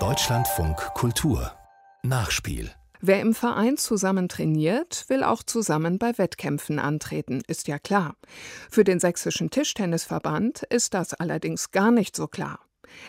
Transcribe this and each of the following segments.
Deutschlandfunk Kultur Nachspiel Wer im Verein zusammen trainiert, will auch zusammen bei Wettkämpfen antreten, ist ja klar. Für den Sächsischen Tischtennisverband ist das allerdings gar nicht so klar.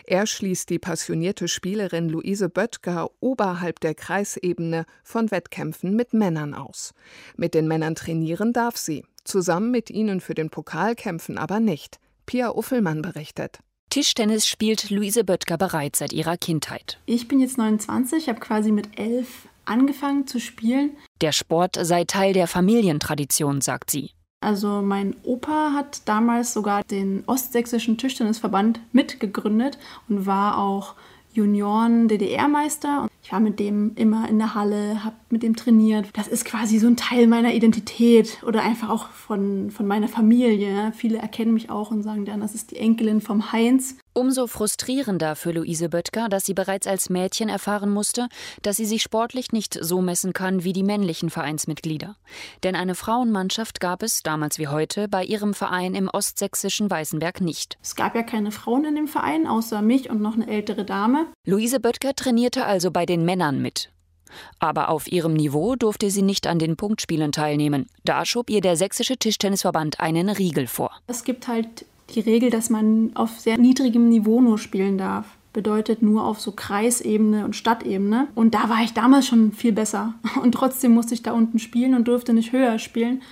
Er schließt die passionierte Spielerin Luise Böttger oberhalb der Kreisebene von Wettkämpfen mit Männern aus. Mit den Männern trainieren darf sie, zusammen mit ihnen für den Pokal kämpfen aber nicht. Pia Uffelmann berichtet. Tischtennis spielt Luise Böttger bereits seit ihrer Kindheit. Ich bin jetzt 29, habe quasi mit elf angefangen zu spielen. Der Sport sei Teil der Familientradition, sagt sie. Also mein Opa hat damals sogar den Ostsächsischen Tischtennisverband mitgegründet und war auch Junioren-DDR-Meister. Ich war mit dem immer in der Halle, habe mit dem trainiert. Das ist quasi so ein Teil meiner Identität oder einfach auch von, von meiner Familie. Viele erkennen mich auch und sagen dann, das ist die Enkelin vom Heinz. Umso frustrierender für Luise Böttger, dass sie bereits als Mädchen erfahren musste, dass sie sich sportlich nicht so messen kann wie die männlichen Vereinsmitglieder. Denn eine Frauenmannschaft gab es, damals wie heute, bei ihrem Verein im ostsächsischen Weißenberg nicht. Es gab ja keine Frauen in dem Verein, außer mich und noch eine ältere Dame. Luise Böttger trainierte also bei den Männern mit. Aber auf ihrem Niveau durfte sie nicht an den Punktspielen teilnehmen. Da schob ihr der Sächsische Tischtennisverband einen Riegel vor. Es gibt halt die Regel, dass man auf sehr niedrigem Niveau nur spielen darf. Bedeutet nur auf so Kreisebene und Stadtebene. Und da war ich damals schon viel besser. Und trotzdem musste ich da unten spielen und durfte nicht höher spielen.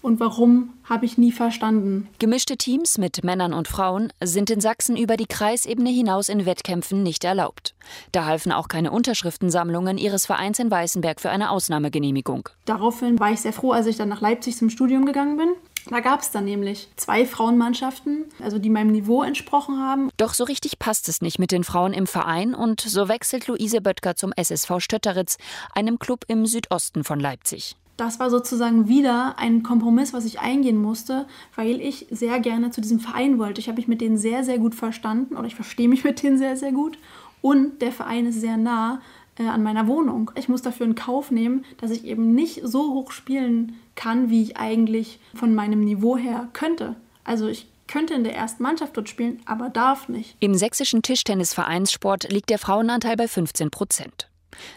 Und warum, habe ich nie verstanden. Gemischte Teams mit Männern und Frauen sind in Sachsen über die Kreisebene hinaus in Wettkämpfen nicht erlaubt. Da halfen auch keine Unterschriftensammlungen ihres Vereins in Weißenberg für eine Ausnahmegenehmigung. Daraufhin war ich sehr froh, als ich dann nach Leipzig zum Studium gegangen bin. Da gab es dann nämlich zwei Frauenmannschaften, also die meinem Niveau entsprochen haben. Doch so richtig passt es nicht mit den Frauen im Verein und so wechselt Luise Böttger zum SSV Stötteritz, einem Club im Südosten von Leipzig. Das war sozusagen wieder ein Kompromiss, was ich eingehen musste, weil ich sehr gerne zu diesem Verein wollte. Ich habe mich mit denen sehr, sehr gut verstanden oder ich verstehe mich mit denen sehr, sehr gut. Und der Verein ist sehr nah äh, an meiner Wohnung. Ich muss dafür in Kauf nehmen, dass ich eben nicht so hoch spielen kann, wie ich eigentlich von meinem Niveau her könnte. Also ich könnte in der ersten Mannschaft dort spielen, aber darf nicht. Im sächsischen Tischtennisvereinssport liegt der Frauenanteil bei 15 Prozent.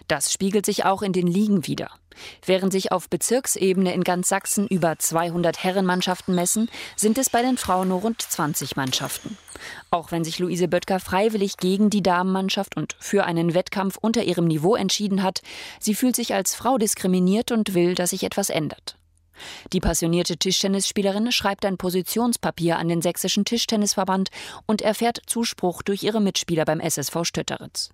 Das spiegelt sich auch in den Ligen wider. Während sich auf Bezirksebene in ganz Sachsen über 200 Herrenmannschaften messen, sind es bei den Frauen nur rund 20 Mannschaften. Auch wenn sich Luise Böttger freiwillig gegen die Damenmannschaft und für einen Wettkampf unter ihrem Niveau entschieden hat, sie fühlt sich als Frau diskriminiert und will, dass sich etwas ändert. Die passionierte Tischtennisspielerin schreibt ein Positionspapier an den Sächsischen Tischtennisverband und erfährt Zuspruch durch ihre Mitspieler beim SSV Stötteritz.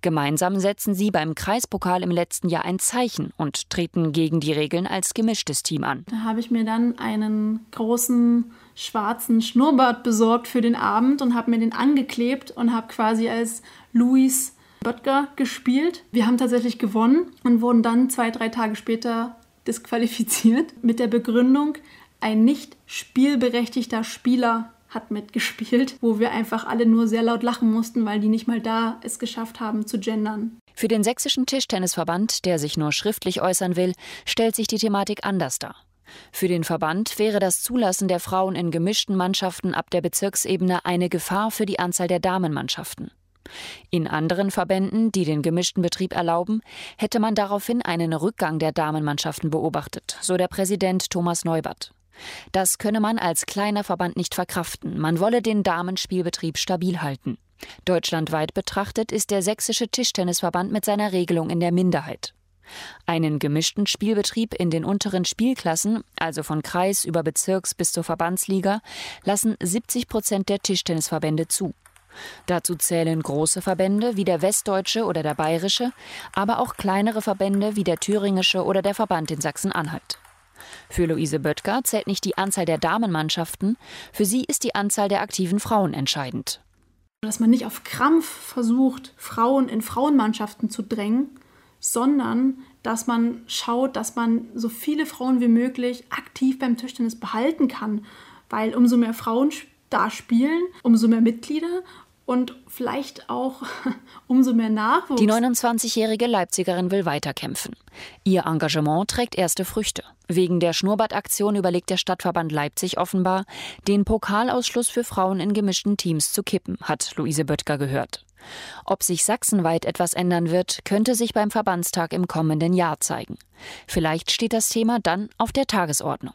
Gemeinsam setzen sie beim Kreispokal im letzten Jahr ein Zeichen und treten gegen die Regeln als gemischtes Team an. Da habe ich mir dann einen großen schwarzen Schnurrbart besorgt für den Abend und habe mir den angeklebt und habe quasi als Luis Böttger gespielt. Wir haben tatsächlich gewonnen und wurden dann zwei, drei Tage später disqualifiziert mit der Begründung, ein nicht spielberechtigter Spieler hat mitgespielt, wo wir einfach alle nur sehr laut lachen mussten, weil die nicht mal da es geschafft haben zu gendern. Für den sächsischen Tischtennisverband, der sich nur schriftlich äußern will, stellt sich die Thematik anders dar. Für den Verband wäre das Zulassen der Frauen in gemischten Mannschaften ab der Bezirksebene eine Gefahr für die Anzahl der Damenmannschaften. In anderen Verbänden, die den gemischten Betrieb erlauben, hätte man daraufhin einen Rückgang der Damenmannschaften beobachtet, so der Präsident Thomas Neubert. Das könne man als kleiner Verband nicht verkraften. Man wolle den Damenspielbetrieb stabil halten. Deutschlandweit betrachtet ist der Sächsische Tischtennisverband mit seiner Regelung in der Minderheit. Einen gemischten Spielbetrieb in den unteren Spielklassen, also von Kreis über Bezirks bis zur Verbandsliga, lassen 70 Prozent der Tischtennisverbände zu. Dazu zählen große Verbände wie der Westdeutsche oder der Bayerische, aber auch kleinere Verbände wie der Thüringische oder der Verband in Sachsen-Anhalt. Für Luise Böttger zählt nicht die Anzahl der Damenmannschaften, für sie ist die Anzahl der aktiven Frauen entscheidend. Dass man nicht auf Krampf versucht, Frauen in Frauenmannschaften zu drängen, sondern dass man schaut, dass man so viele Frauen wie möglich aktiv beim Tischtennis behalten kann, weil umso mehr Frauen da spielen, umso mehr Mitglieder und vielleicht auch umso mehr Nachwuchs. Die 29-jährige Leipzigerin will weiterkämpfen. Ihr Engagement trägt erste Früchte. Wegen der Schnurrbartaktion überlegt der Stadtverband Leipzig offenbar, den Pokalausschluss für Frauen in gemischten Teams zu kippen, hat Luise Böttger gehört. Ob sich sachsenweit etwas ändern wird, könnte sich beim Verbandstag im kommenden Jahr zeigen. Vielleicht steht das Thema dann auf der Tagesordnung.